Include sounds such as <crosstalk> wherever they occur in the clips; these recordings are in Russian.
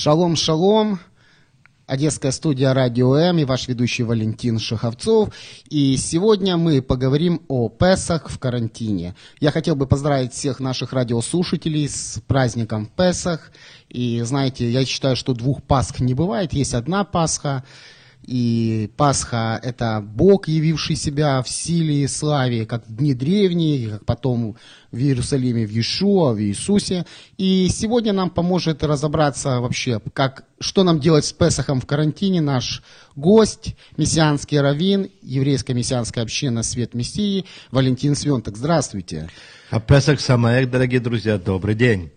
Шалом, шалом. Одесская студия Радио М и ваш ведущий Валентин Шаховцов. И сегодня мы поговорим о Песах в карантине. Я хотел бы поздравить всех наших радиослушателей с праздником Песах. И знаете, я считаю, что двух Пасх не бывает, есть одна Пасха. И Пасха – это Бог, явивший себя в силе и славе, как в дни древние, как потом в Иерусалиме, в Иешуа, в Иисусе. И сегодня нам поможет разобраться вообще, как, что нам делать с Песахом в карантине наш гость, мессианский раввин, еврейская мессианская община «Свет Мессии» Валентин Свенток. Здравствуйте. А Песах Самаэх, дорогие друзья, добрый день.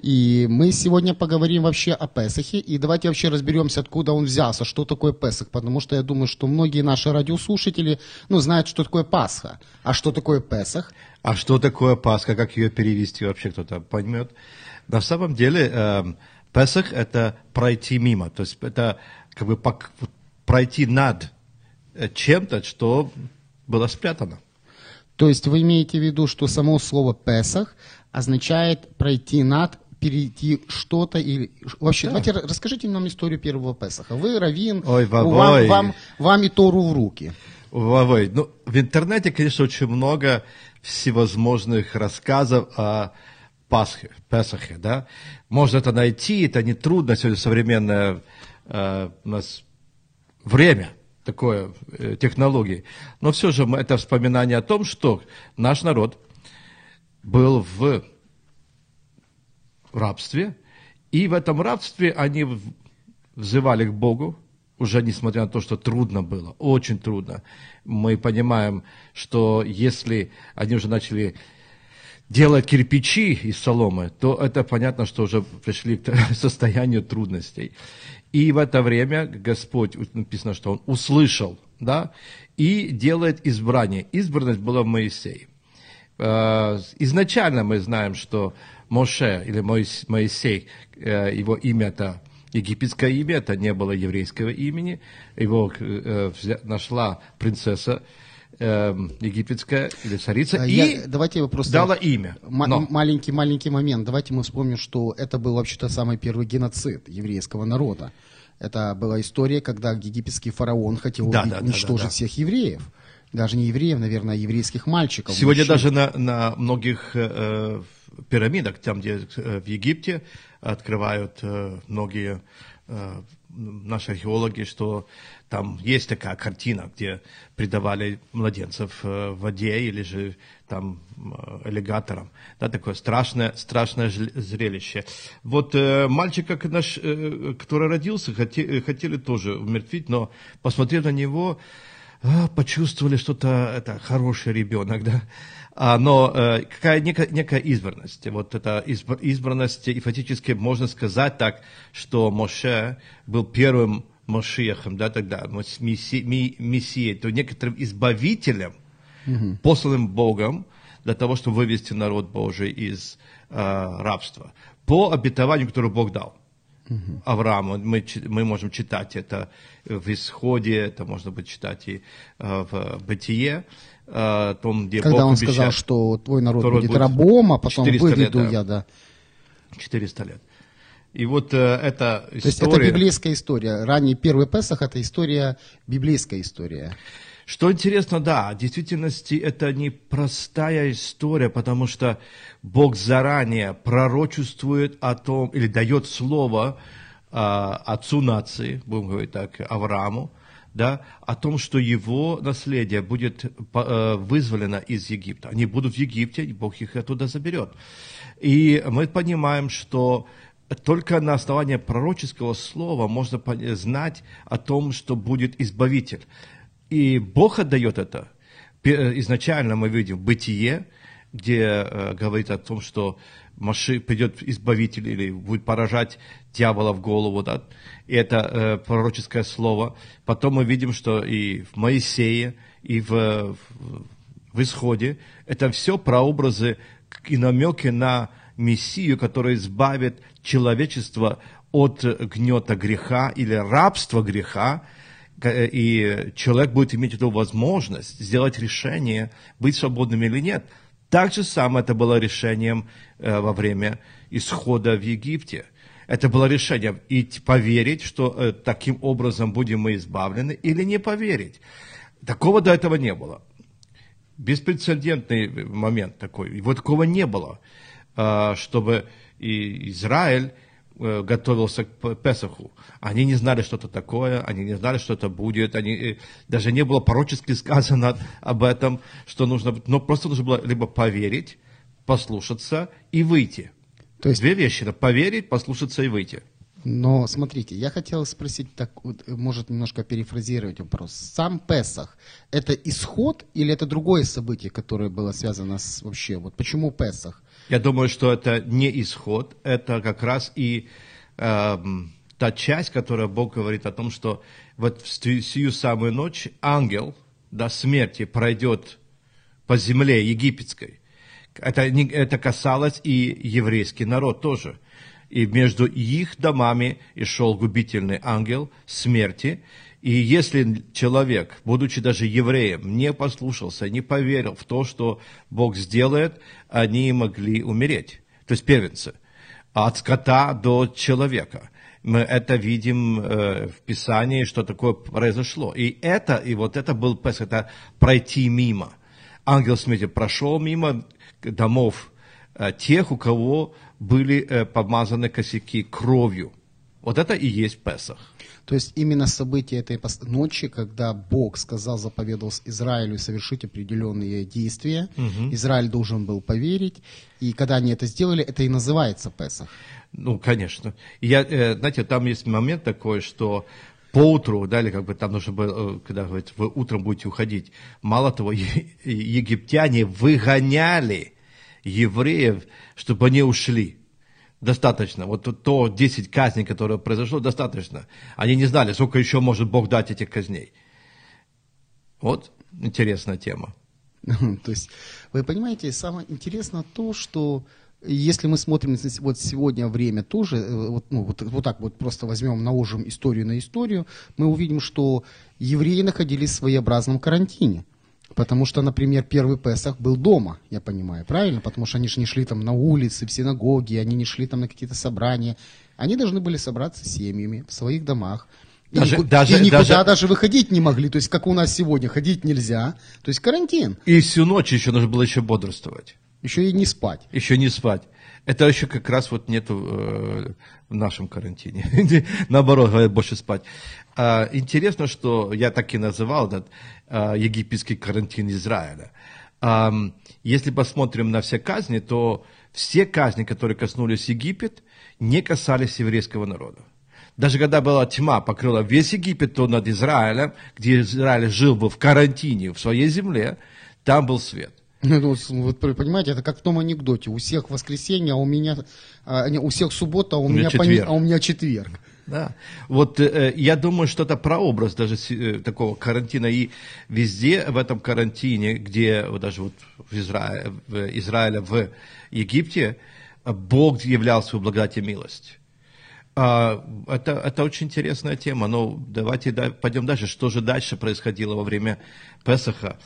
И мы сегодня поговорим вообще о Песахе. И давайте вообще разберемся, откуда он взялся, что такое Песах. Потому что я думаю, что многие наши радиослушатели ну, знают, что такое Пасха. А что такое Песах? А что такое Пасха, как ее перевести, вообще кто-то поймет? На самом деле, э, Песах – это пройти мимо. То есть это как бы пройти над э, чем-то, что было спрятано. То есть вы имеете в виду, что само слово «Песах» означает пройти над перейти что-то или вообще Да. давайте ра- расскажите нам историю первого Песаха. Вы раввин, Ой, вам, вам, вам и Тору в руки. Вовой, ну, в интернете, конечно, очень много всевозможных рассказов о Пасхе, Песахе, да. Можно это найти, это не трудно, сегодня современное э, у нас время такое, э, технологии. Но все же это вспоминание о том, что наш народ был в рабстве, и в этом рабстве они в- взывали к Богу, уже несмотря на то, что трудно было, очень трудно. Мы понимаем, что если они уже начали делать кирпичи из соломы, то это понятно, что уже пришли к <laughs> состоянию трудностей. И в это время Господь, написано, что Он услышал, да, и делает избрание. Избранность была Моисей. Э, Изначально мы знаем, что Моше или Моис- Моисей, э, его имя это египетское имя, это не было еврейского имени. Его э, нашла принцесса э, египетская или царица А и я- давайте вы просто дала имя. Ма- Но- Маленький маленький момент. Давайте мы вспомним, что это был вообще-то самый первый геноцид еврейского народа. Это была история, когда египетский фараон хотел Да, уби- да, да, уничтожить да, да. всех евреев. Даже не евреев, наверное, а еврейских мальчиков. Сегодня мужчин. даже на, на многих э, пирамидах, там, где э, в Египте открывают э, многие э, наши археологи, что там есть такая картина, где предавали младенцев воде или же там аллигаторам. Да, такое страшное, страшное зрелище. Вот мальчика, наш, который родился, хоте- хотели тоже умертвить, но посмотрев на него, а, почувствовали что-то, это хороший ребенок, да. А, но э, какая некая, некая избранность. Вот эта избр- избранность, и фактически можно сказать так, что Моше был первым Мошиахом, да, тогда, мос- месси- ми- мессией, то некоторым избавителем, посланным Богом для того, чтобы вывести народ Божий из э, рабства. По обетованию, которое Бог дал. Аврааму. Мы, мы можем читать это в Исходе, это можно будет читать и э, в Бытие, э, том, где Когда Бог он обещал сказал, что твой народ Народ будет будет рабом, а потом 400 лет, выведу да. я, да. 400 лет. И вот э, эта То есть это история... библейская история. Ранний первый Песах это история, библейская история. Что интересно, да, в действительности это не простая история, потому что Бог заранее пророчествует о том, или дает слово а, отцу нации, будем говорить так, Аврааму, да, о том, что его наследие будет э, вызволено из Египта. Они будут в Египте, и Бог их оттуда заберет. И мы понимаем, что только на основании пророческого слова можно знать о том, что будет избавитель. И Бог отдает это. Пе- Изначально мы видим бытие, где э, говорит о том, что Маши, придет избавитель или будет поражать дьявола в голову, да, и это э, пророческое слово. Потом мы видим, что и в Моисее, и в, в, в Исходе, это все прообразы и намеки на Мессию, который избавит человечество от гнета греха или рабства греха, Э, и человек будет иметь эту возможность сделать решение, быть свободным или нет. Так же самое это было решением э, во время исхода в Египте. Это было решение и поверить, что э, таким образом будем мы избавлены, или не поверить. Такого до этого не было. Беспрецедентный момент такой. Его такого не было, чтобы и Израиль Э, готовился к Песаху. Они не знали, что это такое, они не знали, что это будет, они, э, даже не было пророчески сказано <laughs> об этом, что нужно, но просто нужно было либо поверить, послушаться и выйти. То есть... Две вещи, поверить, послушаться и выйти. Но смотрите, я хотел спросить, так, может немножко перефразировать вопрос. Сам Песах – это исход или это другое событие, которое было связано с вообще, вот почему Песах? Я думаю, что это не исход, это как раз и э, та часть, которая Бог говорит о том, что вот в сию самую ночь ангел до смерти пройдет по земле египетской. Это, это касалось и еврейский народ тоже. И между их домами и шел губительный ангел смерти, и если человек, будучи даже евреем, не послушался, не поверил в то, что Бог сделает, они могли умереть. То есть первенцы. От скота до человека. Мы это видим э, в Писании, что такое произошло. И это, и вот это был Песах, это пройти мимо. Ангел смерти прошел мимо домов э, тех, у кого были э, помазаны косяки кровью. Вот это и есть Песах. То есть именно событие этой ночи, когда Бог сказал, заповедовал Израилю совершить определенные действия, угу. Израиль должен был поверить, и когда они это сделали, это и называется Песах. Ну, конечно. Я, э, знаете, там есть момент такой, что по утру, да, или как бы там нужно было, э, когда говорит, вы утром будете уходить. Мало того, <laughs> египтяне выгоняли евреев, чтобы они ушли. Достаточно. Вот то 10 казней, которое произошло, достаточно. Они не знали, сколько еще может Бог дать этих казней. Вот интересная тема. <laughs> То есть, вы понимаете, самое интересное то, что если мы смотрим вот сегодня время тоже, э, вот, ну, вот, вот так вот просто возьмем, наложим историю на историю, мы увидим, что евреи находились в своеобразном карантине. Потому что, например, первый Песах был дома, я понимаю, правильно? Потому что они же не шли там на улицы, в синагоги, они не шли там на какие-то собрания. Они должны были собраться с семьями в своих домах. И, даже, никуда, даже, и никуда даже... даже выходить не могли. То есть, как у нас сегодня, ходить нельзя. То есть, карантин. И всю ночь еще нужно было еще бодрствовать. Еще и не спать. Еще не спать. Это еще как раз вот нету э, в нашем карантине. <laughs> Наоборот, говорят, больше спать. А, интересно, что я так и называл этот а, египетский карантин Израиля. Если посмотрим на все казни, то все казни, которые коснулись Египет, не касались еврейского народа. Даже когда была тьма, покрыла весь Египет, то над Израилем, где Израиль жил бы в карантине в своей земле, там был свет. Ну, вот, понимаете, это как в том анекдоте. У всех воскресенье, а у меня... А, не, у всех суббота, а у, у меня, меня а у меня четверг. Да. Вот э, я думаю, что это прообраз даже э, такого карантина. И везде в этом карантине, где вот даже вот в Израиле, в Израиле, в Египте, Бог являл свою благодать и милость. А, это, это очень интересная тема, но давайте да, пойдем дальше. Что же дальше происходило во время Песаха?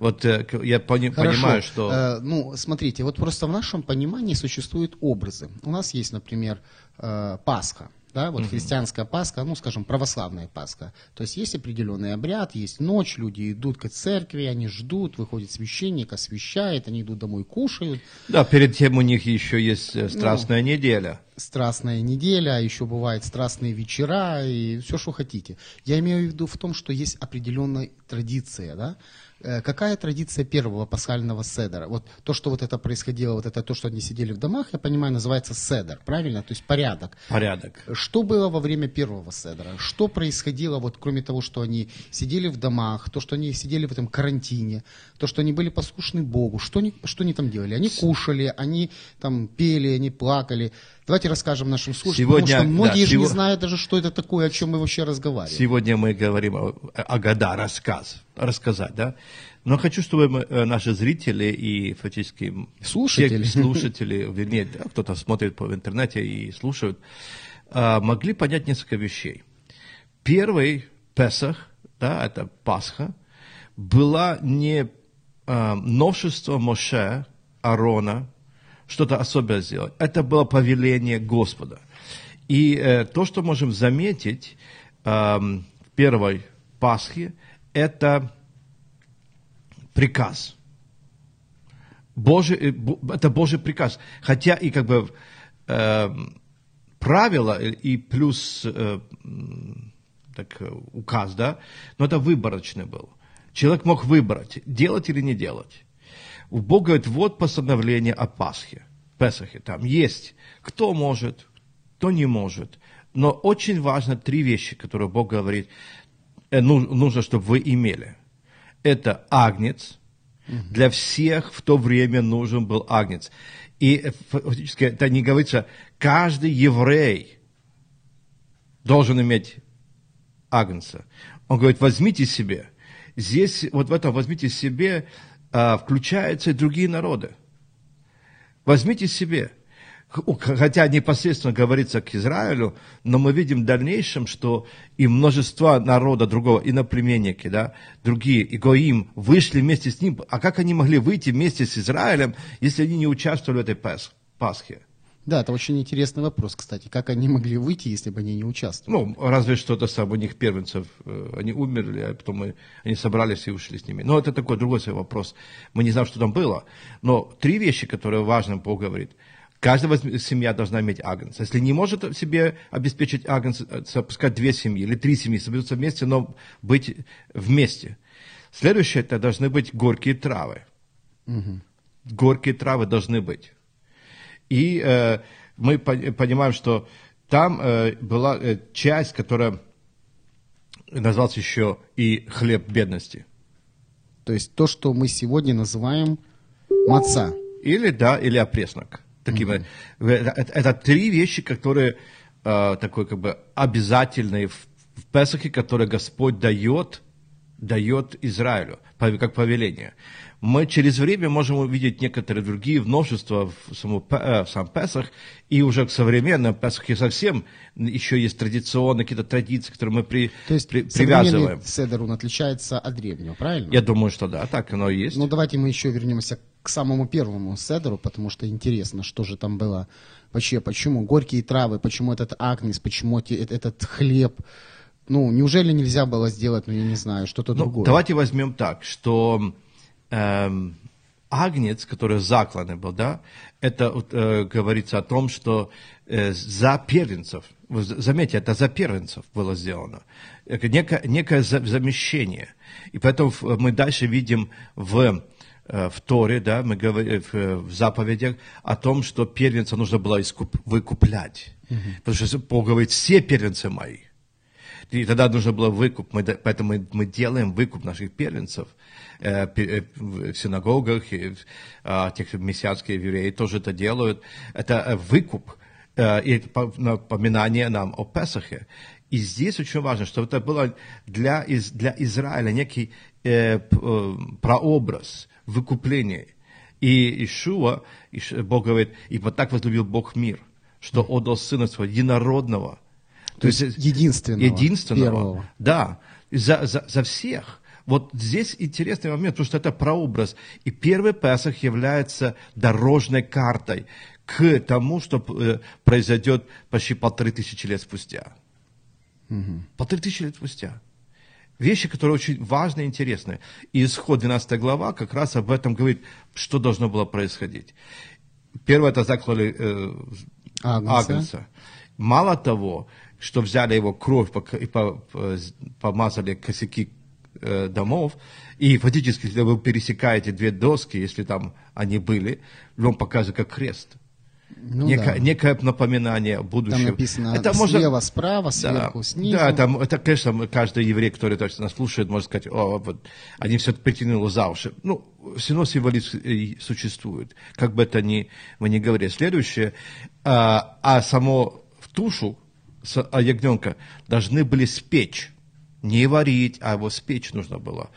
Вот э, я пони, Хорошо. понимаю, что... Э, ну, смотрите, вот просто в нашем понимании существуют образы. У нас есть, например, э, Пасха. Да, вот угу. христианская Пасха, ну, скажем, православная Пасха. То есть есть определенный обряд, есть ночь, люди идут к церкви, они ждут, выходит священник, освещает, они идут домой, кушают. Да, перед тем у них еще есть э, страстная ну, неделя. страстная неделя, еще бывают страстные вечера и все, что хотите. Я имею в виду в том, что есть определенная традиция, да? Э, Какая традиция первого пасхального седера? Вот то, что вот это происходило, вот это то, что они сидели в домах, я понимаю, называется седер, правильно? То есть порядок. Порядок. Что было во время первого седера? Что происходило, вот кроме того, что они сидели в домах, то, что они сидели в этом карантине, то, что они были послушны Богу, что они, что они там делали? Они кушали, они там пели, они плакали. Давайте расскажем нашим слушателям, Сегодня, потому что многие да, же не сего- знают даже, что это такое, о чем мы вообще разговариваем. Сегодня мы говорим о, о года, рассказ, рассказать, да. Но хочу, чтобы мы, э, наши зрители и фактически Слушатели. те слушатели, вернее, да, кто-то смотрит по в интернете и слушают, а, могли понять несколько вещей. Первый Песах, да, это Пасха, была не а, новшество Моше, Аарона, что-то особенное сделать. Это было повеление Господа. И э, то, что можем заметить эм, в первой Пасхе, это приказ. Божий, э, это Божий приказ. Хотя и как бы эм, правила и- плюс э, так, э, указ, да, но это выборочный был. Человек мог выбрать, делать или не делать. У Бога говорит, вот постановление о Пасхе, Песахе. Там есть, кто может, кто не может. Но очень важно три вещи, которые Бог говорит, э, нужно, чтобы вы имели. Это агнец. Для всех в то время нужен был агнец. И э, фактически это не говорится, каждый еврей должен иметь агнца. Он говорит, возьмите себе. Здесь, вот в этом возьмите себе, а, включаются и другие народы. Возьмите себе. Хотя непосредственно говорится к Израилю, но мы видим в дальнейшем, что и множество народа другого, иноплеменники, да, другие, и Гоим, вышли вместе с ним. А как они могли выйти вместе с Израилем, если они не участвовали в этой Пас- Пасхе? Да, это очень интересный вопрос, кстати. Как они могли выйти, если бы они не участвовали? Ну, разве что это сам, у них первенцев, э, они умерли, а потом мы- они собрались и ушли с ними. Но это такой другой свой вопрос. Мы не знаем, что там было. Но три вещи, которые важно Бог говорит. Каждая семья должна иметь агнца. Если не может себе обеспечить агнца, э, пускай две семьи или три семьи соберутся вместе, но быть вместе. Следующее, это должны быть горькие травы. Горькие травы должны быть. И э, мы пон- понимаем, что там э, была э, часть, которая называлась еще и хлеб бедности. То есть то, что мы сегодня называем маца. Или да, или опреснок. Такими, это, это- это три вещи, которые э, такой как бы обязательные в, в Песахе, которые Господь дает, дает Израилю, как повеление. Мы через время можем увидеть некоторые другие множества в саму, э, в сам Песах, и уже к современным Песахе совсем еще есть традиционные какие-то традиции, которые мы при, То есть при- привязываем. седер, он отличается от древнего, правильно? Я думаю, что да, так оно и есть. Ну, давайте мы еще вернемся к самому первому седеру, потому что интересно, что же там было вообще, почему горькие травы, почему этот агнец, почему э- этот хлеб. Ну, неужели нельзя было сделать, ну, я не знаю, что-то Ну, другое? давайте возьмем так, что эм, агнец, который закланный был, да, это вот, э, говорится о том, что э, за первенцев, заметьте, это за первенцев было сделано, Это некое, некое за- замещение. И поэтому мы дальше видим в э, в Торе, да, мы говорим в, э, в заповедях о том, что первенца нужно было искуп- выкуплять. Потому что Бог говорит, все первенцы мои. И тогда нужно было выкуп, мы, поэтому мы, мы делаем выкуп наших первенцев э, э, в синагогах, и, э, тех мессианские евреи тоже это делают. Это э, выкуп э, и это по- напоминание нам о Песахе. И здесь очень важно, что это было для, для Израиля некий э, э, прообраз выкупления. И Ишуа, Иш- Бог говорит, и вот так возлюбил Бог мир, что отдал Сына Своего единородного, То есть единственного, единственного. первого. Да, за, за, за всех. Вот здесь интересный момент, потому что это прообраз. И первый Песах является дорожной картой к тому, что э, произойдет почти полторы тысячи лет спустя. Полторы тысячи лет спустя. Вещи, которые очень важны и интересны. И исход 12 глава как раз об этом говорит, что должно было происходить. Первое, это заклали э, Агнца. Мало того, что взяли его кровь и по- по- помазали косяки э, домов, и фактически, если вы пересекаете две доски, если там они были, он показывает как крест. Ну некое, да. некое напоминание о будущем. Там написано Это можно- слева, справа, да, сверху, снизу. Да, там, это, конечно, каждый еврей, который точно нас слушает, может сказать, о, вот, они все это притянули за уши. Ну, все равно символизм э, существует, как бы это ни, мы ни говорили. Следующее, а, а само в тушу ягненка должны были спечь. Не варить, а его спечь нужно было.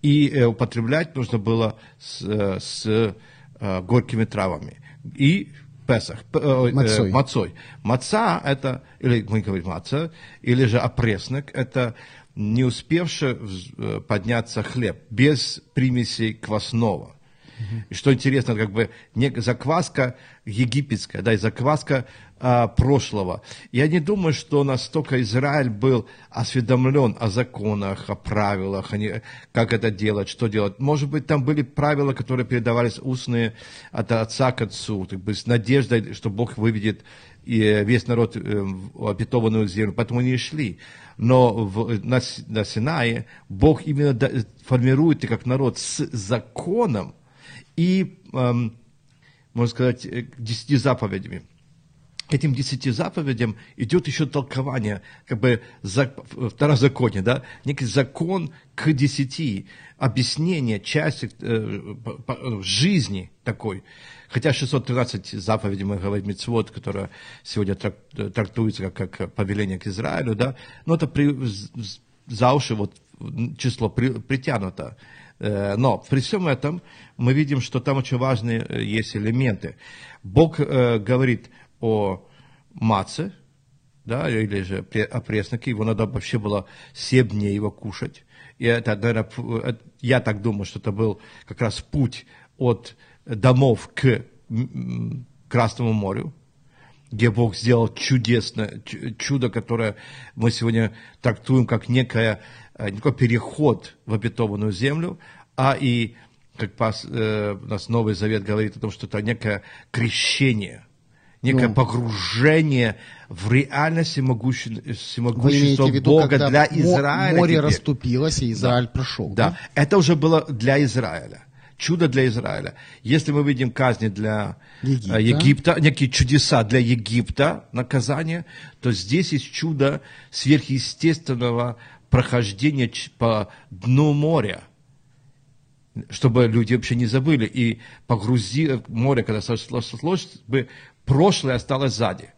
И э, употреблять нужно было с, э, с э, горькими травами. И Песах, э, э, Мацой. мацой. Маца это, или мы говорим маца, или же опреснок, это не успевший подняться хлеб, без примесей квасного. И что интересно, как бы не, закваска египетская, да, и закваска а, прошлого. Я не думаю, что настолько Израиль был осведомлен о законах, о правилах, о как это делать, что делать. Может быть, там были правила, которые передавались устные от отца к отцу, как бы с надеждой, что Бог выведет и весь народ э, в обетованную землю, поэтому они и шли. Но в, на, на Синае Бог именно да- формирует их как народ с законом и, эм, можно сказать, э, десяти заповедями. Этим десяти заповедям идет еще толкование, как бы за, второзаконие, да, некий закон к десяти, объяснение части э, жизни такой. Хотя 613 заповедей, мы говорим, митцвот, которая сегодня трак- трактуется как, как повеление к Израилю, да, но это при, за уши вот число при- притянуто. Э, Но при всем этом мы видим, что там очень важные э, есть элементы. Бог э, говорит о маце, да, или же о пресноке, его надо вообще было 7 дней его кушать. И это, наверное, я так думаю, что это был как раз путь от домов к Красному морю, где Бог сделал чудесное чу- чудо, которое мы сегодня трактуем как некое, э, некий переход в обетованную землю, а и, как пас- э, у нас Новый Завет говорит о том, что это некое крещение, некое Ну. погружение в реальность всемогуще- всемогущества виду, Бога для Израиля. море теперь. расступилось, и Израиль прошел. Да, это уже было для Израиля. Чудо для Израиля. Если мы видим казни для Египта. э, Египта, некие чудеса для Египта, наказания, то здесь есть чудо сверхъестественного прохождения по дну моря, чтобы люди вообще не забыли. И погрузи море, когда сошлось, бы прошлое осталось сзади.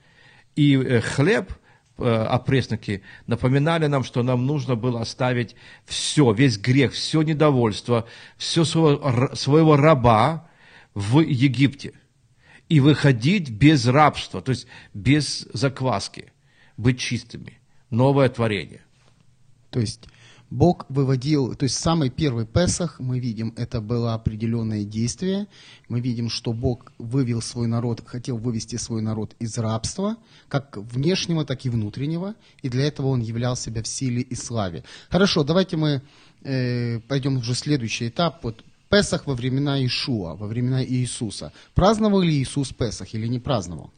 И э, хлеб, э, опресноки, напоминали нам, что нам нужно было оставить все, весь грех, все недовольство, все своего, своего раба в Египте. И выходить без рабства, то есть без закваски, быть чистыми. Новое творение. То есть Бог выводил, то есть самый первый Песах, мы видим, это было определенное действие. Мы видим, что Бог вывел свой народ, хотел вывести свой народ из рабства, как внешнего, так и внутреннего. И для этого он являл себя в силе и славе. Хорошо, давайте мы э, пойдем уже в следующий этап. Вот Песах во времена Ишуа, во времена Иисуса. Праздновал ли Иисус Песах или не праздновал?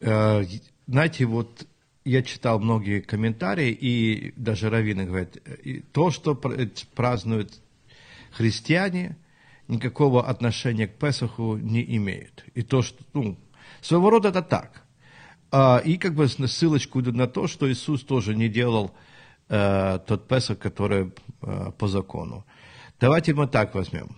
Э, Знаете, вот я читал многие комментарии, и даже раввины говорят, то, что пр- празднуют христиане, никакого отношения к Песаху не имеет. И то, что, ну, своего рода это так. А, и как бы ссылочку на то, что Иисус тоже не делал э, тот Песах, который э, по закону. Давайте мы так возьмем.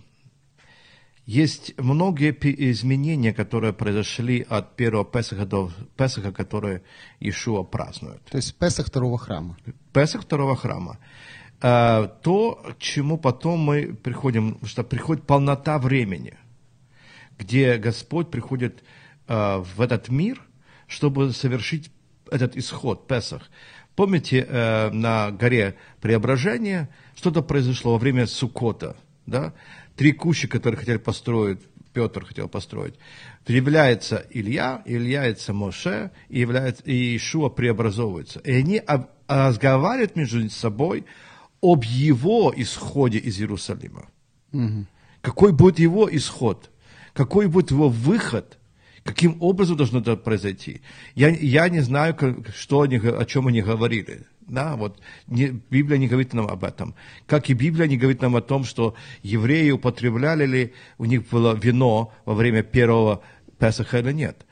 Есть многие изменения, которые произошли от первого Песаха до Песаха, которые Иешуа празднует. То есть Песах второго храма. Песах второго храма. Э, То, к чему потом мы приходим, что приходит полнота времени, где Господь приходит э, в этот мир, чтобы совершить этот исход, Песах. Помните, э, на горе Преображения что-то произошло во время Сукота, да? Три кущи, которые хотели построить, Петр хотел построить. Является Илья, является Моше, и, является, и Ишуа преобразовывается. И они об- разговаривают между собой об его исходе из Иерусалима. Какой будет его исход? Какой будет его выход? Каким образом должно это произойти? Я, я не знаю, как- что они, о чем они говорили. Да, вот не- Библия не говорит нам об этом. Как и Библия не говорит нам о том, что евреи употребляли ли у них было вино во время первого Песаха или нет.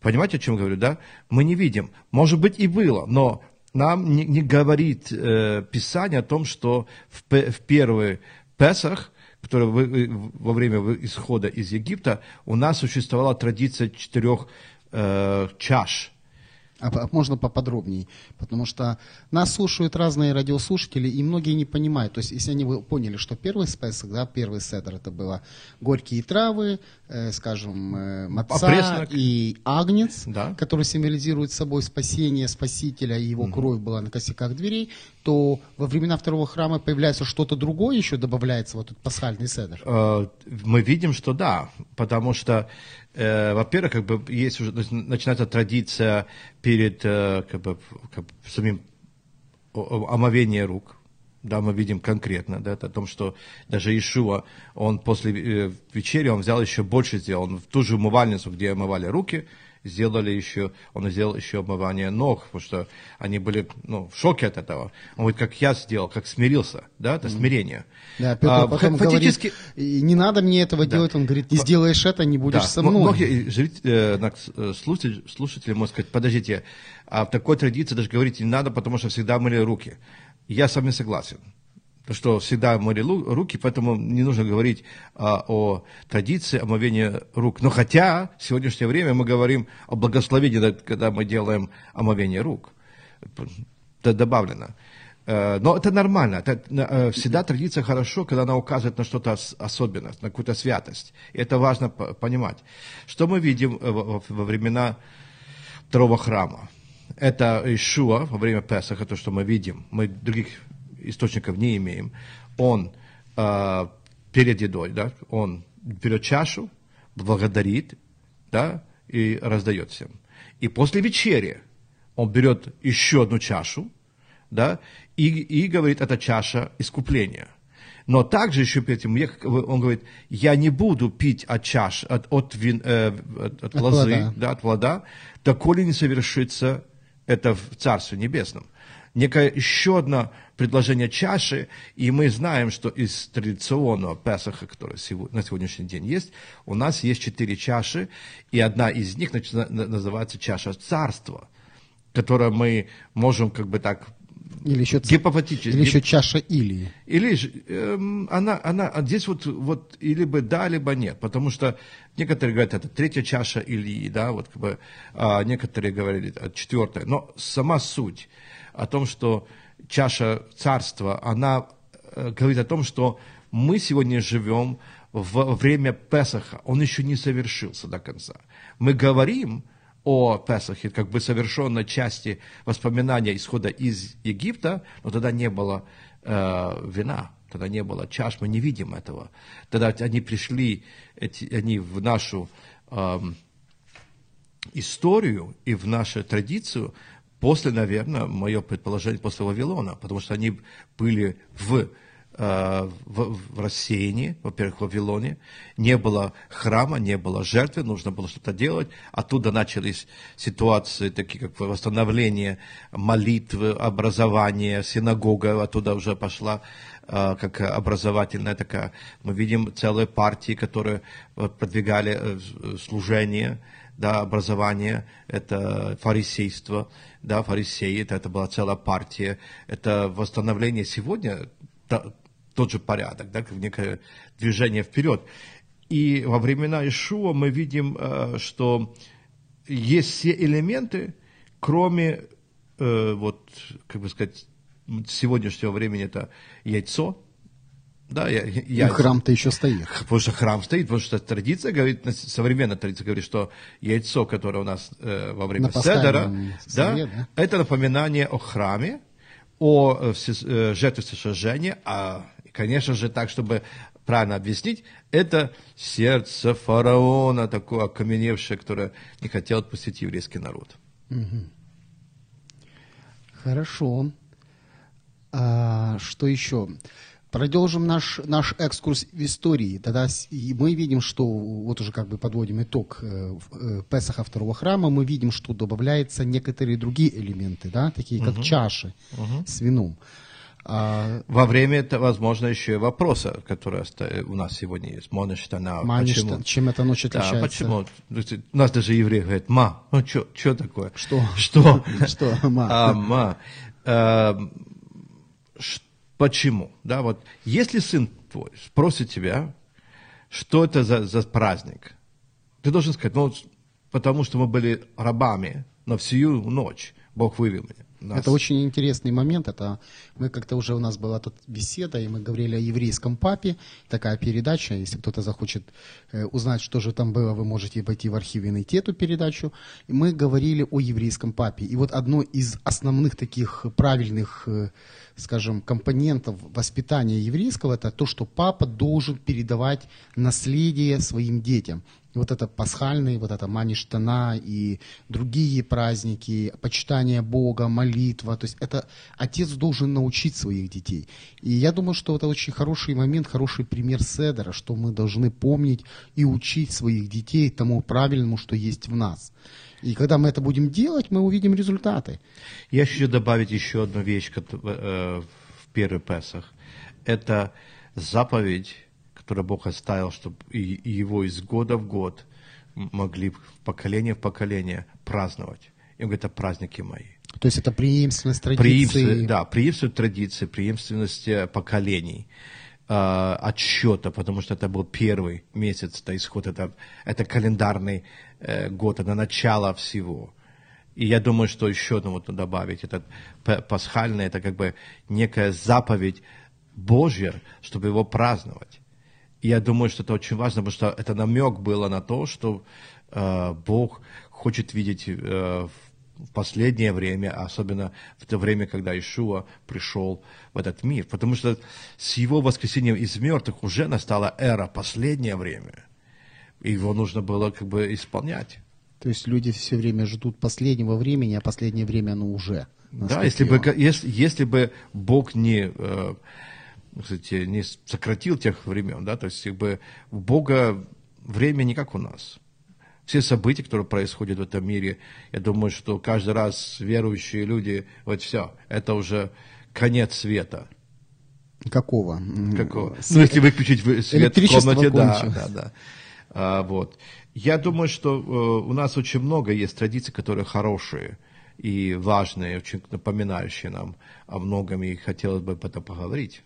Понимаете, о чем я говорю, да? Мы не видим. Может быть и было, но нам не, не говорит э, Писание о том, что в, в первый Песах, который вы- во время исхода из Египта, у нас существовала традиция четырех э, чаш. А можно поподробнее? Потому что нас слушают разные радиослушатели, и многие не понимают. То есть, если они поняли, что первый спесок, да, первый седр, это было горькие травы, э, скажем, э, маца Опреснок. и агнец, Да. который символизирует собой спасение Спасителя, и его кровь была на косяках дверей, то во времена второго храма появляется что-то другое, еще добавляется вот этот пасхальный седр. Э, мы видим, что да, потому что, э, во-первых, как бы есть уже нач- начинается традиция перед э, как бы, как бы самим омовение рук. Да, мы видим конкретно, да, это о том, что даже Ишуа, он после э, вечери, он взял еще больше сделал. Он в ту же умывальницу, где омывали руки, сделали еще, он сделал еще омывание ног, потому что они были ну, в шоке от этого. Он говорит, как я сделал, как смирился, да, это смирение. Да, Петр А, потом фа- фактически, говорит, «И не надо мне этого делать, он говорит, не сделаешь это, не будешь да, со мной. Многие э, э, слушатели, слушатели могут сказать, подождите, а в такой традиции даже говорить не надо, потому что всегда мыли руки. Я с вами согласен. То, что всегда мыли руки, поэтому не нужно говорить а, о традиции омовения рук. Но хотя в сегодняшнее время мы говорим о благословении, да, когда мы делаем омовение рук. Это добавлено. Э, Но это нормально. Это, э, всегда традиция хорошо, когда она указывает на что-то ос- особенное, на какую-то святость. И это важно понимать. Что мы видим во времена второго храма? Это Ишуа во время Песаха, то, что мы видим. Мы других источников не имеем. Он э, перед едой, да, он берет чашу, благодарит, да, и раздает всем. И после вечери он берет еще одну чашу, да, и, и говорит, это чаша искупления. Но также еще перед этим он говорит, я не буду пить от чаш, от, от, вин, э, от, от От лозы, плода. да, от плода, доколе не совершится это в Царстве Небесном. Некое еще одно предложение чаши, и мы знаем, что из традиционного Песаха, который на сегодняшний день есть, у нас есть четыре чаши, и одна из них называется чаша Царства, которую мы можем как бы так Или еще, гипотетически... или еще чаша Илии. Или эм, она, она, а здесь вот, вот и либо да, либо нет, потому что некоторые говорят, это третья чаша Ильи, да, вот как бы, а некоторые говорили, четвертая, но сама суть о том, что чаша царства, она э, говорит о том, что мы сегодня живем в время Песаха, он еще не совершился до конца. Мы говорим о Песахе, как бы совершенной части воспоминания исхода из Египта, но тогда не было э, вина, тогда не было чаш, мы не видим этого. Тогда они пришли, эти, они в нашу эм, историю и в нашу традицию после, наверное, мое предположение, после Вавилона, потому что они были в, э, в, в рассеянии, во-первых, в Вавилоне, не было храма, не было жертвы, нужно было что-то делать, оттуда начались ситуации, такие как восстановление молитвы, образование, синагога, оттуда уже пошла э, как образовательная такая, мы видим целые партии, которые э, продвигали служение, да, образование, это фарисейство, да, фарисеи, это, это была целая партия, это восстановление сегодня, та- тот же порядок, да, как некое движение вперед. И во времена Ишуа мы видим, э, что есть все элементы, кроме, э, вот, как бы сказать, сегодняшнего времени это яйцо, да, я, И я, храм-то еще стоит. Потому что храм стоит, потому что традиция говорит, на- современная традиция говорит, что яйцо, которое у нас э, во время седера, да, да? это напоминание о храме, о э, э, жертве всесожжения, а, конечно же, так, чтобы правильно объяснить, это сердце фараона, такое окаменевшее, которое не хотел отпустить еврейский народ. Хорошо. А, что еще? Продолжим наш, наш экскурс в истории. Тогда и мы видим, что вот уже как бы подводим итог э, э, Песаха второго храма, мы видим, что добавляются некоторые другие элементы, да, такие как чаши с вином. А, Во время, это, возможно, еще и вопроса, который у нас сегодня есть. Монештана. маништа- почему? чем эта ночь Да, отличается? почему? То есть У нас даже евреи говорят, ма, ну что такое? Что? Что? <laughs> Что, ма? А, ма. Эм, ш- Почему? Да, вот, если сын твой спросит тебя, что это за, за праздник, ты должен сказать, ну, потому что мы были рабами, но всю ночь Бог вывел меня. Нас». Это очень интересный момент. Это мы как-то уже у нас была тут беседа, и мы говорили о еврейском папе. Такая передача. Если кто-то захочет э, узнать, что же там было, вы можете пойти в архив и найти эту передачу. И мы говорили о еврейском папе. И вот одно из основных таких правильных, э, скажем, компонентов воспитания еврейского это то, что папа должен передавать наследие своим детям. Вот это пасхальный, вот это маништана и другие праздники, почитание Бога, молитва. То есть это отец должен научить своих детей. И я думаю, что это очень хороший момент, хороший пример Седера, что мы должны помнить и учить своих детей тому правильному, что есть в нас. И когда мы это будем делать, мы увидим результаты. Я хочу добавить еще одну вещь кото- э, в первый Песах. Это заповедь, которую Бог оставил, чтобы и, его из года в год могли поколение в поколение праздновать. И он говорит, это праздники мои. То есть это преемственность традиции. Преемственность, да, преемственность традиции, преемственность э, поколений, э, отсчета, потому что это был первый месяц, это исход, это, это календарный э, год, это начало всего. И я думаю, что еще одно вот добавить, это пасхальное, это как бы некая заповедь Божья, чтобы его праздновать. Я думаю, что это очень важно, потому что это намек было на то, что э, Бог хочет видеть э, в последнее время, особенно в то время, когда Ишуа пришел в этот мир. Потому что с его воскресением из мертвых уже настала эра, последнее время. Его нужно было как бы исполнять. То есть люди все время ждут последнего времени, а последнее время оно уже. Да, если бы, наступило. если, если бы Бог не, э, кстати, не сократил тех времен, да, то есть как бы у Бога время не как у нас. Все события, которые происходят в этом мире, я думаю, что каждый раз верующие люди, вот все, это уже конец света. Какого? Какого? с- Ну, если выключить вы- свет в комнате, да, кончилось. да, да. А, вот. Я думаю, что э, у нас очень много есть традиций, которые хорошие и важные, очень напоминающие нам о многом, и хотелось бы об этом поговорить.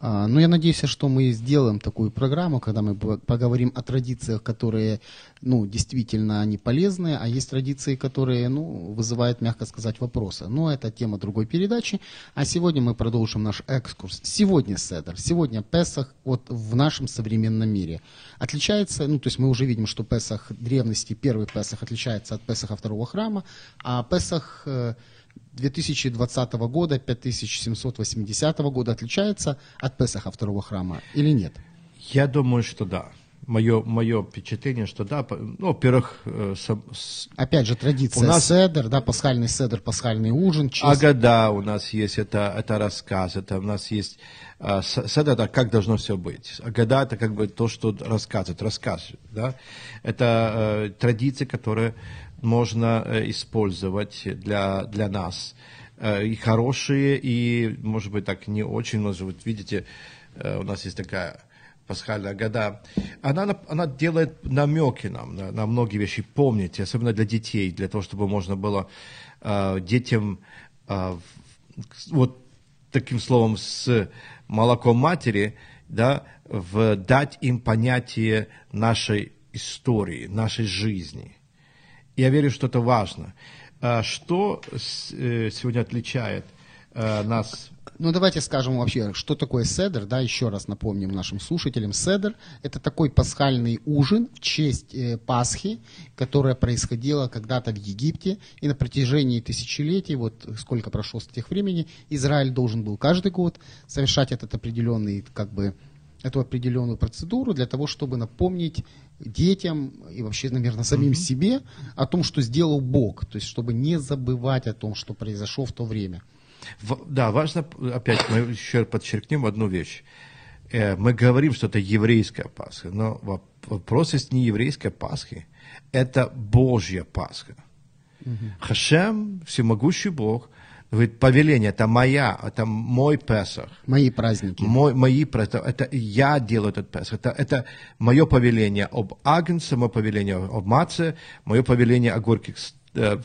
А, Ну, я надеюсь, что мы сделаем такую программу, когда мы по- поговорим о традициях, которые, ну, действительно, они полезные, а есть традиции, которые, ну, вызывают, мягко сказать, вопросы. Но это тема другой передачи. А сегодня мы продолжим наш экскурс. Сегодня Седер, сегодня Песах вот в нашем современном мире. Отличается, ну, то есть мы уже видим, что Песах древности, первый Песах отличается от Песаха второго храма, а Песах э, 2020 года, 5780 года отличается от Песаха второго храма или нет? Я думаю, что да. Мое, мое впечатление, что да. Ну, во-первых, э, с- Опять же, традиция У нас- седер, да, пасхальный седер, пасхальный ужин. честь. Агада у нас есть, это, это рассказ, это у нас есть, э, с- седа, это как должно все быть. Агада это как бы то, что рассказывает, рассказ, да. Это э, традиции, которые можно э, использовать для, для нас. Э, и хорошие, и, может быть, так не очень, может быть, видите, э, у нас есть такая пасхальная года, она, она делает намеки нам на, на многие вещи, помните, особенно для детей, для того, чтобы можно было детям вот таким словом с молоком матери, да, в, дать им понятие нашей истории, нашей жизни. Я верю, что это важно. А Что э, сегодня отличает э, нас Ну, давайте скажем вообще, что такое седер, да, еще раз напомним нашим слушателям. Седер – это такой пасхальный ужин в честь э, Пасхи, которая происходила когда-то в Египте, и на протяжении тысячелетий, вот сколько прошло с тех времени, Израиль должен был каждый год совершать этот определенный, как бы, эту определенную процедуру для того, чтобы напомнить детям и вообще, наверное, самим себе о том, что сделал Бог, то есть чтобы не забывать о том, что произошло в то время. В- да, важно, опять мы еще подчеркнем одну вещь. Э, Мы говорим, что это еврейская Пасха, но воп- вопрос есть не еврейской Пасхи, это Божья Пасха. Хашем, всемогущий Бог, говорит, повеление, это моя, это мой Песах. Мои праздники. Мой, мои, про- это, я делаю этот Песах. Это, это мое повеление об агнце, мое повеление об маце, мое повеление о горьких э,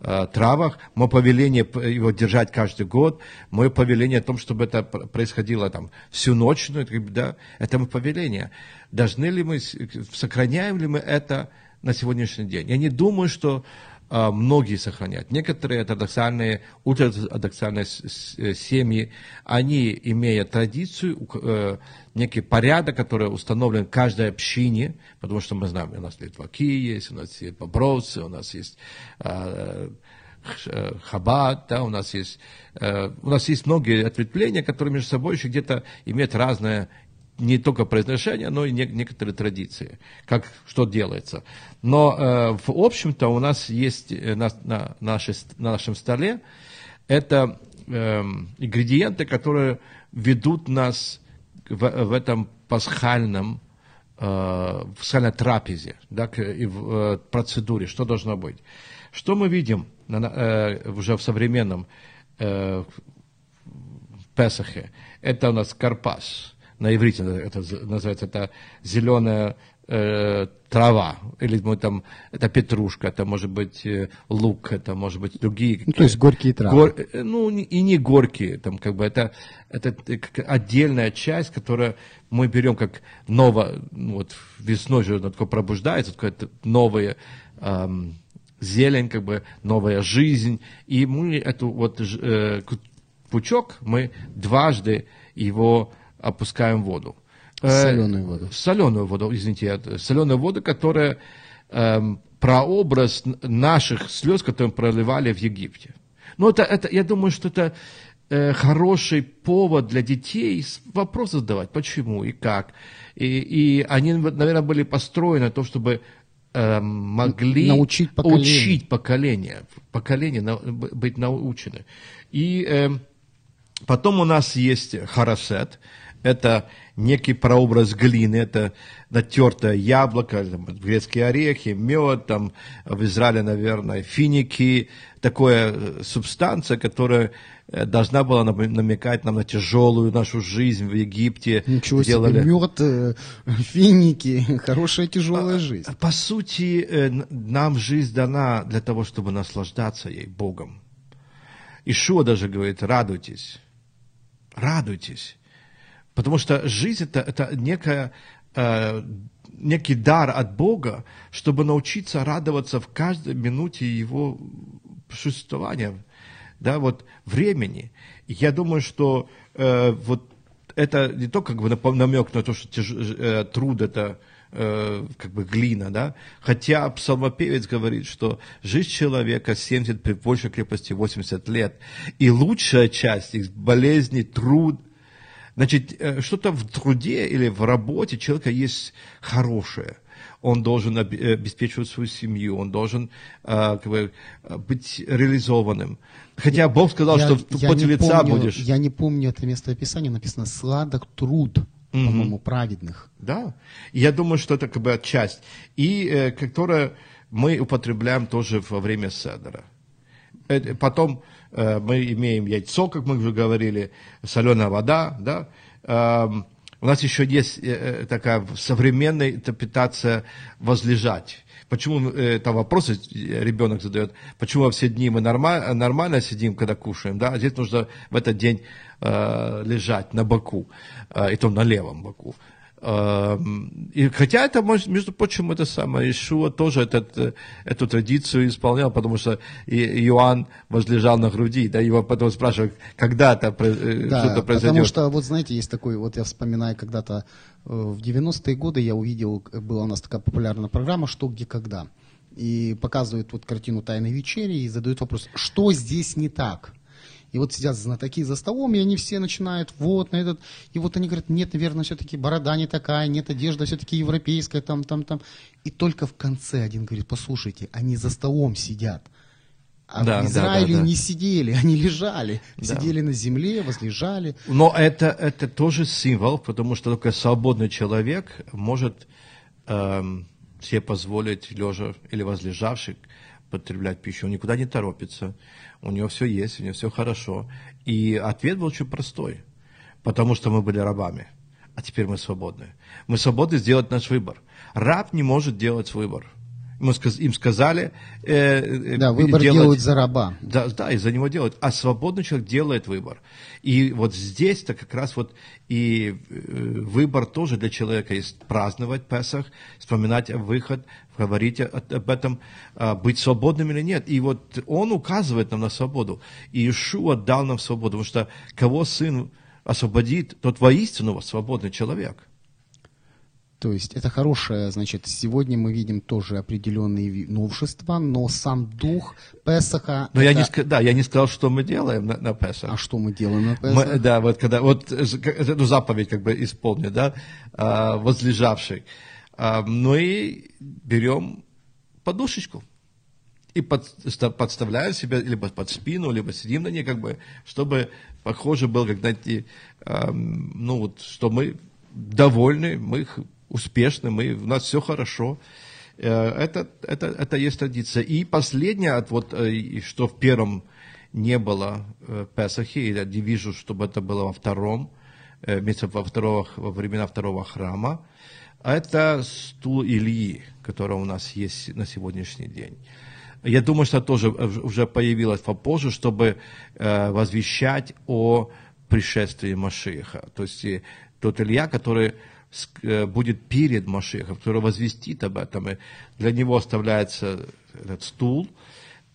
э, травах, мое повеление его держать каждый год, мое повеление о том, чтобы это пр- происходило там всю ночь, ну, это, да, это мое повеление. Должны ли мы, сохраняем ли мы это на сегодняшний день? Я не думаю, что многие сохраняют. Некоторые ортодоксальные, ультраортодоксальные э, семьи, они, имея традицию, э, некий порядок, который установлен в каждой общине, потому что мы знаем, у нас литваки есть, у нас есть бобровцы, у нас есть а, э, хаббат, да, у нас есть, у нас есть многие ответвления, которые между собой еще где-то имеют разное не только произношение, но и не- некоторые традиции, как что делается. Но э, в общем-то у нас есть э, на, на, нашей на нашем столе это эм, ингредиенты, которые ведут нас в, в этом пасхальном э, пасхальной трапезе, да, к- и в э, процедуре, что должно быть. Что мы видим на- э, уже в современном э, Песахе. Это у нас карпас. На иврите это называется это зеленая э, трава. Или мы там, это петрушка, это может быть э, лук, это может быть другие. Ну, то есть горькие травы. Гор- э, ну, и не горькие, там как бы это, это как отдельная часть, которую мы берем как ново, ну, вот весной же оно такое пробуждается, какое-то новое ам, зелень, как бы новая жизнь, и мы эту вот э, пучок, мы дважды его опускаем воду. Э, Соленую воду. Соленую воду, извините, соленую воду, которая эм, прообраз наших слез, которые мы проливали в Египте. Ну, это, это, я думаю, что это э, хороший повод для детей вопросы задавать, почему и как. И, и они, наверное, были построены на то, чтобы эм, могли Научить поколение. учить поколение, поколение на- быть научены. И эм, Потом у нас есть харасет. Это некий прообраз глины, это натертое яблоко, грецкие орехи, мед, там, в Израиле, наверное, финики, такая э, субстанция, которая э, должна была нам- намекать нам на тяжелую нашу жизнь в Египте. Ничего Делали- себе, мед, э, финики, <laughs> хорошая тяжелая жизнь. По сути, э, н- нам жизнь дана для того, чтобы наслаждаться ей, Богом. Ишуа даже говорит, радуйтесь, радуйтесь. Потому что жизнь это, это некая, э, некий дар от Бога, чтобы научиться радоваться в каждой минуте его существования, да, вот времени. Я думаю, что э, вот это не только как бы намек на то, что тяж- э, труд это э, как бы глина, да, хотя псалмопевец говорит, что жизнь человека 70 при большей крепости 80 лет, и лучшая часть их болезни, труд, Значит, э, что-то в труде или в работе человека есть хорошее. Он должен э, обеспечивать свою семью, он должен э, как бы, э, быть реализованным. Хотя Бог сказал, что в я не лица помню, будешь. Я не помню это местописание, написано «сладок труд», по-моему, праведных. Да. Я думаю, что это как бы часть. И э, которая мы употребляем тоже во время седера. Э, Потом мы имеем яйцо, как мы уже говорили, соленая вода, да. Эм, У нас еще есть э, э, такая современная интерпретация возлежать. Почему э, там вопросы ребенок задает, почему во все дни мы нормально, нормально сидим, когда кушаем, да, а здесь нужно в этот день э, лежать на боку, э, и то на левом боку. Эм, И хотя это, между прочим, это самое, Ишуа тоже этот, э, эту традицию исполнял, потому что Иоанн возлежал на груди, да, его потом спрашивают, когда это э, Да, что-то произойдет. потому что, вот знаете, есть такой, вот я вспоминаю когда-то э, в 90-е годы я увидел, была у нас такая популярная программа «Что, где, когда». И показывают вот картину «Тайной вечери» и задают вопрос, что здесь не так? И вот сидят знатоки за столом, и они все начинают, вот, на этот... И вот они говорят, нет, наверное, все-таки борода не такая, нет, одежда все-таки европейская, там, там, там. И только в конце один говорит, послушайте, они за столом сидят. А Да, в да, Израиле да, да. не сидели, они лежали. Да. Сидели на земле, возлежали. Но это, это тоже символ, потому что только свободный человек может эм, себе позволить, лежа или возлежавший, потреблять пищу. Он никуда не торопится, у него все есть, у него все хорошо. И ответ был очень простой. Потому что мы были рабами, а теперь мы свободны. Мы свободны сделать наш выбор. Раб не может делать выбор. Им сказали... э, э, Да, выбор делать- делают за раба. да, да, и за него делают. А свободный человек делает выбор. И вот здесь-то как раз вот и э, выбор тоже для человека есть праздновать Песах, вспоминать выход, говорить об этом, а, быть свободным или нет. И вот он указывает нам на свободу. И Иешуа дал нам свободу, потому что кого сын освободит, тот воистину свободный человек. То есть это хорошее, значит, сегодня мы видим тоже определенные новшества, но сам дух Песаха... Но я это- не, ска- да, я не сказал, что мы делаем на, на Песах. А что мы делаем на Мы- Песах? да, вот когда вот эту заповедь как бы исполню, да, а, возлежавший. А, ну берем подушечку и подста- подставляем себя либо под спину, либо сидим на ней, как бы, чтобы похоже был, как знаете, ам, ну вот, что мы довольны, мы х- успешны, мы, у нас все хорошо. Э, Это, это, это есть традиция. И последнее, от вот, э, что в первом не было э, Песахи, я не вижу, чтобы это было во втором, вместе во, второго, во времена второго храма, это стул Ильи, который у нас есть на сегодняшний день. Я думаю, что тоже уже появилось попозже, чтобы возвещать о пришествии Машиха. То есть тот Илья, который будет перед Машихом, который возвестит об этом. И для него оставляется этот стул,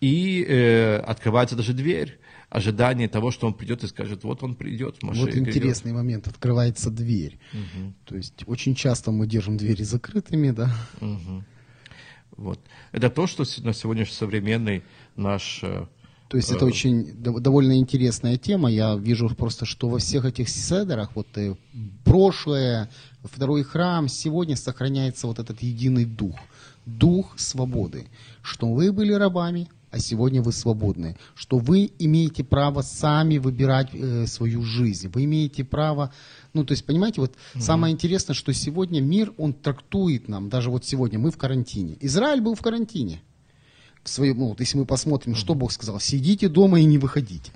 и э, открывается даже дверь, ожидание того, что он придет и скажет, вот он придет, Маших Вот идет». интересный момент, открывается дверь. То есть очень часто мы держим двери закрытыми, да. Вот. Это то, что на сегодняшний современный наш... э, То есть это очень дов- довольно интересная тема. Я вижу просто, что во всех этих седерах, вот э, прошлое, второй храм, сегодня сохраняется вот этот единый дух. Дух свободы. Что вы были рабами, а сегодня вы свободны. Что вы имеете право сами выбирать э, свою жизнь. Вы имеете право... Ну, то есть, понимаете, вот самое интересное, что сегодня мир, он трактует нам, даже вот сегодня мы в карантине. Израиль был в карантине в своем, ну, вот если мы посмотрим, что Бог сказал, сидите дома и не выходите.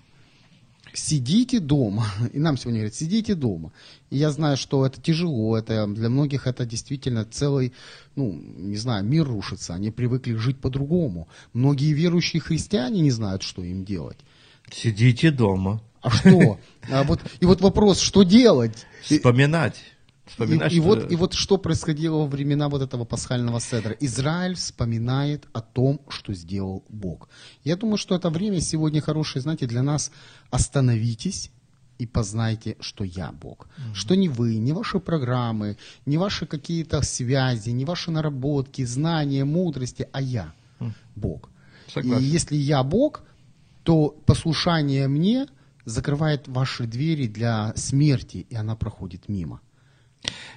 Сидите дома. <laughs> И нам сегодня говорят, сидите дома. И я знаю, что это тяжело, это для многих это действительно целый, ну, не знаю, мир рушится. Они привыкли жить по-другому. Многие верующие христиане не знают, что им делать. Сидите дома, А что? <laughs> А вот, и вот вопрос, что делать? И- вспоминать. и, и вот, и вот что происходило во времена вот этого пасхального седра. Израиль вспоминает о том, что сделал Бог. Я думаю, что это время сегодня хорошее, знаете, для нас остановитесь и познайте, что я Бог. Что не вы, не ваши программы, не ваши какие-то связи, не ваши наработки, знания, мудрости, а я Бог. Согласен. И если я Бог, то послушание мне закрывает ваши двери для смерти, и она проходит мимо.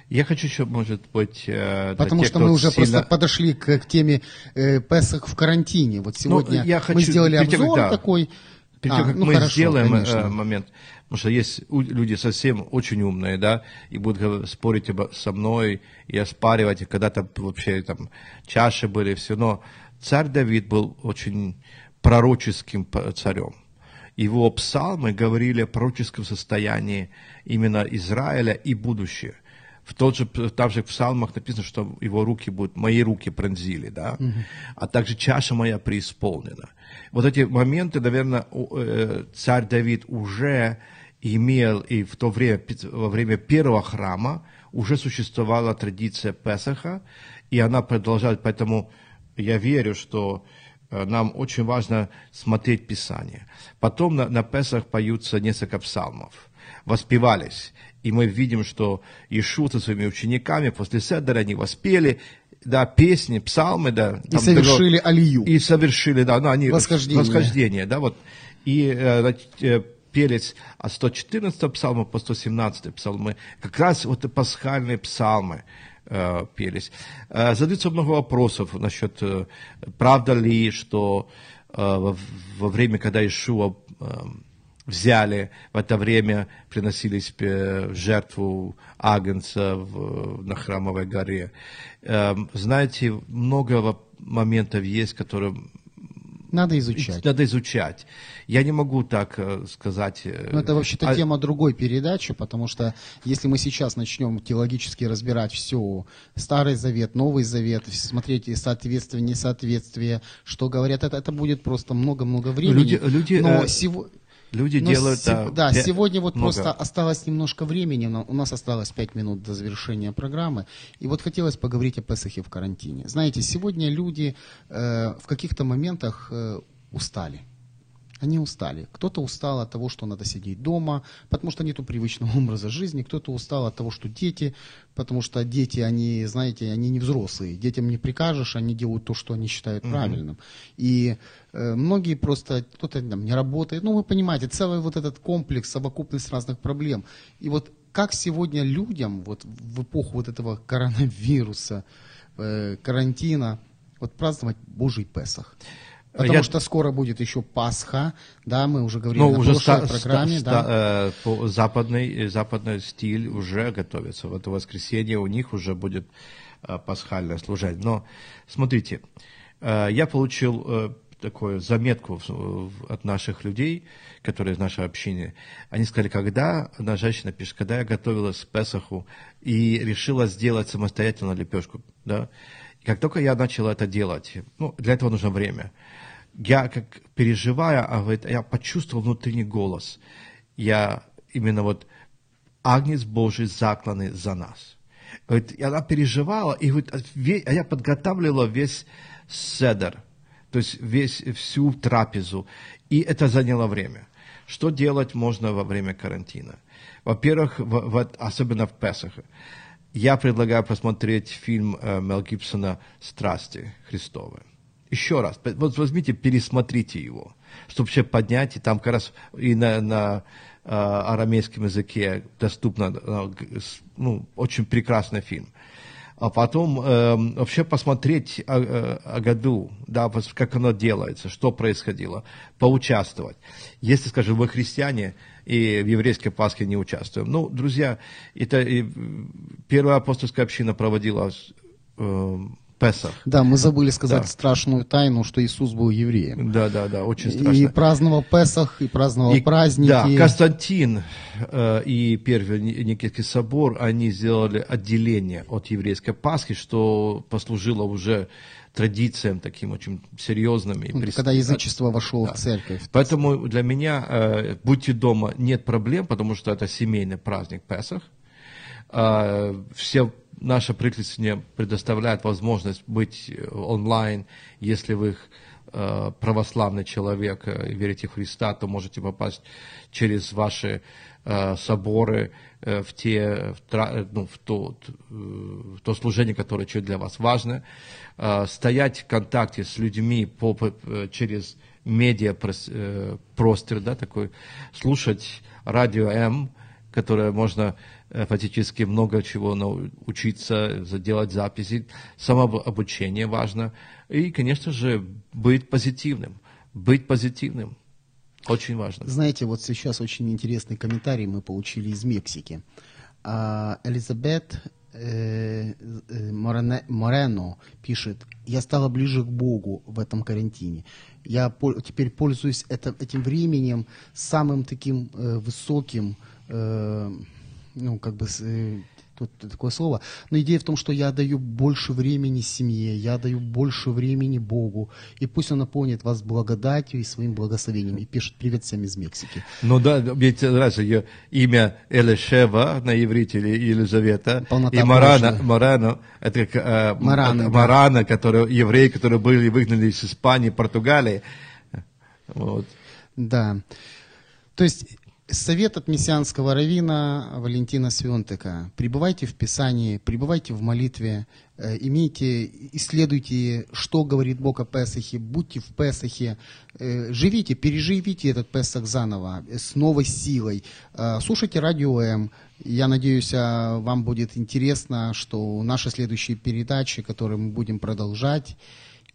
Я хочу еще, может быть, э, Потому тех, что мы уже сильно- просто подошли к, к теме э, Песах в карантине. Вот сегодня Ну, я мы хочу- сделали перед обзор да. такой. Перед А, тем, как ну, мы хорошо, сделаем э, конечно. момент, потому что есть люди совсем очень умные, да, и будут спорить со мной и оспаривать, когда-то вообще там чаши были, все, но царь Давид был очень пророческим царем. Его псалмы говорили о пророческом состоянии именно Израиля и будущее. В тот же, там же в псалмах написано, что его руки будут, мои руки пронзили, да, а также чаша моя преисполнена. Вот эти моменты, наверное, э, царь Давид уже имел, и в то время, во время первого храма уже существовала традиция Песаха, и она продолжает, поэтому я верю, что э, нам очень важно смотреть Писание. Потом на, на Песах поются несколько псалмов, воспевались. И мы видим, что Иешуа со своими учениками после Седера они воспели, да, песни, псалмы, да. И совершили алию. И совершили, да, ну, они, Восхождение. восхождение, да, вот. И э, э, от 114 псалма по 117 псалмы, как раз вот пасхальные псалмы э, пелись. Э, задается много вопросов насчет, э, правда ли, что во, во время, когда Ишуа взяли, в это время приносились в жертву агнца в, на Храмовой горе. Знаете, много моментов есть, которые надо изучать. Надо изучать. Я не могу так э, сказать. Э, Но это вообще-то а... тема другой передачи, потому что если мы сейчас начнем теологически разбирать все, Старый Завет, Новый Завет, смотреть соответствие, несоответствие, что говорят, это, это будет просто много-много времени. Люди, люди, Но э... сего... Люди Но делают... Се- да, да, сегодня вот много. просто осталось немножко времени, у нас осталось 5 минут до завершения программы. И вот хотелось поговорить о Песахе в карантине. Знаете, сегодня люди э, в каких-то моментах э, устали. Они устали. Кто-то устал от того, что надо сидеть дома, потому что нету привычного <laughs> образа жизни. Кто-то устал от того, что дети, потому что дети, они, знаете, они не взрослые. Детям не прикажешь, они делают то, что они считают mm-hmm. правильным. И э, многие просто, кто-то там не работает. Ну, вы понимаете, целый вот этот комплекс, совокупность разных проблем. И вот как сегодня людям вот в эпоху вот этого коронавируса, э, карантина, вот праздновать Божий Песах? Потому я... что скоро будет еще Пасха, да, мы уже говорили ну, на уже прошлой ста- программе, ста- да. Ста- э, по западный, э, западный стиль уже готовится. В это воскресенье у них уже будет э, пасхальное служение. Но смотрите, э, я получил э, такую заметку в, в, от наших людей, которые из нашей общины. Они сказали, когда, одна женщина пишет, когда я готовилась к Песаху и решила сделать самостоятельно лепешку, да, как только я начал это делать, ну, для этого нужно время – я как переживая, а говорит, я почувствовал внутренний голос. Я именно вот Агнец Божий закланный за нас. Говорит, и она переживала, и говорит, а я подготавливала весь седер, то есть весь, всю трапезу, и это заняло время. Что делать можно во время карантина? Во-первых, в, в, особенно в Песах. Я предлагаю посмотреть фильм э, Мел Гибсона «Страсти Христовы» еще раз, вот возьмите, пересмотрите его, чтобы вообще поднять, и там как раз и на, на э, арамейском языке доступно, э, ну, очень прекрасный фильм. А потом э, вообще посмотреть о, о, году, да, как оно делается, что происходило, поучаствовать. Если, скажем, вы христиане и в еврейской Пасхе не участвуем. Ну, друзья, это первая апостольская община проводила э, Песах. Да, мы забыли сказать да. страшную тайну, что Иисус был евреем. Да, да, да, очень страшно. И праздновал Песах, и праздновал и, праздники. Да, Константин э, и Первый Никитский собор, они сделали отделение от еврейской Пасхи, что послужило уже традициям таким очень серьезным. И прис... Когда язычество вошло да. в церковь. Поэтому для меня э, будьте дома нет проблем, потому что это семейный праздник Песах. Э, все наше правительство предоставляет возможность быть э, онлайн, если вы э, православный человек э, верите в Христа, то можете попасть через ваши соборы в, те, в, ну, в, то, в то служение, которое для вас важно, стоять в контакте с людьми по, через медиа простор, да, такой, слушать радио М, которое можно фактически много чего научиться, делать записи, самообучение важно. И, конечно же, быть позитивным. Быть позитивным. Очень важно. Знаете, вот сейчас очень интересный комментарий мы получили из Мексики. А, Элизабет э, э, Морено пишет, я стала ближе к Богу в этом карантине. Я теперь пользуюсь этим временем самым таким высоким ну, как бы, э, тут такое слово. Но идея в том, что я даю больше времени семье, я даю больше времени Богу. И пусть Он наполнит вас благодатью и своим благословением. И пишет привет всем из Мексики. Ну да, ведь раз ее имя Элешева на иврите или Елизавета, Полнота и Марана, Марана, это как э, Марана, Марана да. который, евреи, которые были выгнаны из Испании, Португалии. Вот. Да. То есть Совет от мессианского равина Валентина Свентека. Пребывайте в Писании, пребывайте в молитве, э, имейте, исследуйте, что говорит Бог о Песахе, будьте в Песахе, э, живите, переживите этот Песах заново, с новой силой. Э, слушайте Радио М. Я надеюсь, вам будет интересно, что наши следующие передачи, которые мы будем продолжать,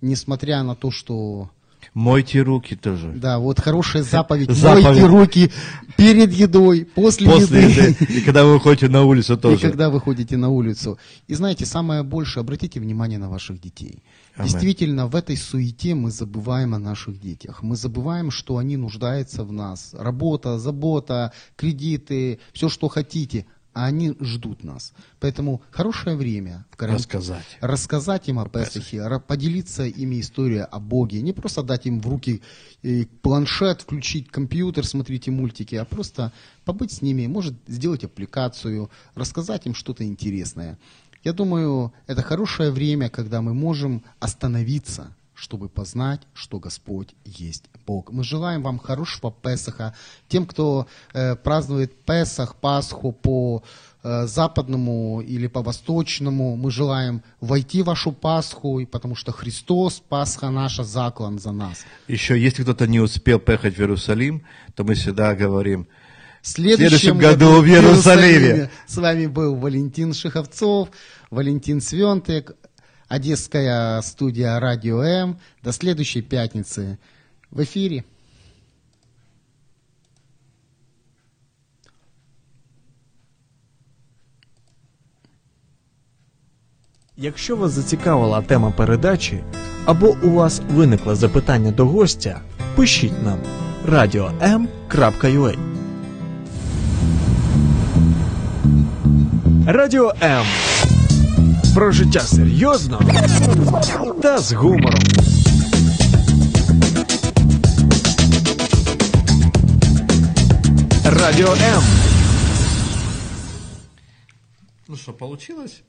несмотря на то, что Мойте руки тоже. Да, вот хорошая заповедь. Заповедь. Мойте руки перед едой, после, После еды. еды. И когда вы выходите на улицу И тоже. когда вы ходите на улицу. И знаете, самое большее, обратите внимание на ваших детей. Амен. Действительно, в этой суете мы забываем о наших детях. Мы забываем, что они нуждаются в нас. Работа, забота, кредиты, все, что хотите. А они ждут нас. Поэтому хорошее время в карантине. Рассказать. Рассказать им о Песахе, поделиться ими историей о Боге. Не просто дать им в руки э, планшет, включить компьютер, смотрите мультики, а просто побыть с ними, может сделать аппликацию, рассказать им что-то интересное. Я думаю, это хорошее время, когда мы можем остановиться, чтобы познать, что Господь есть Бог. Мы желаем вам хорошего Песаха. Тем, кто э, празднует Песах, Пасху по э, западному или по восточному, мы желаем войти в вашу Пасху, потому что Христос, Пасха наша, заклан за нас. Еще, если кто-то не успел поехать в Иерусалим, то мы всегда говорим, В следующем, следующем году в Иерусалиме. С вами был Валентин Шиховцов, Валентин Свентек, Одесская студия Радио М. До следующей пятницы в эфире. Якщо вас зацікавила тема передачі, або у вас виникло запитання до гостя, пишіть нам radio.m.ua Радіо М. про життя серйозно та з гумором. Радіо М. ну что, получилось?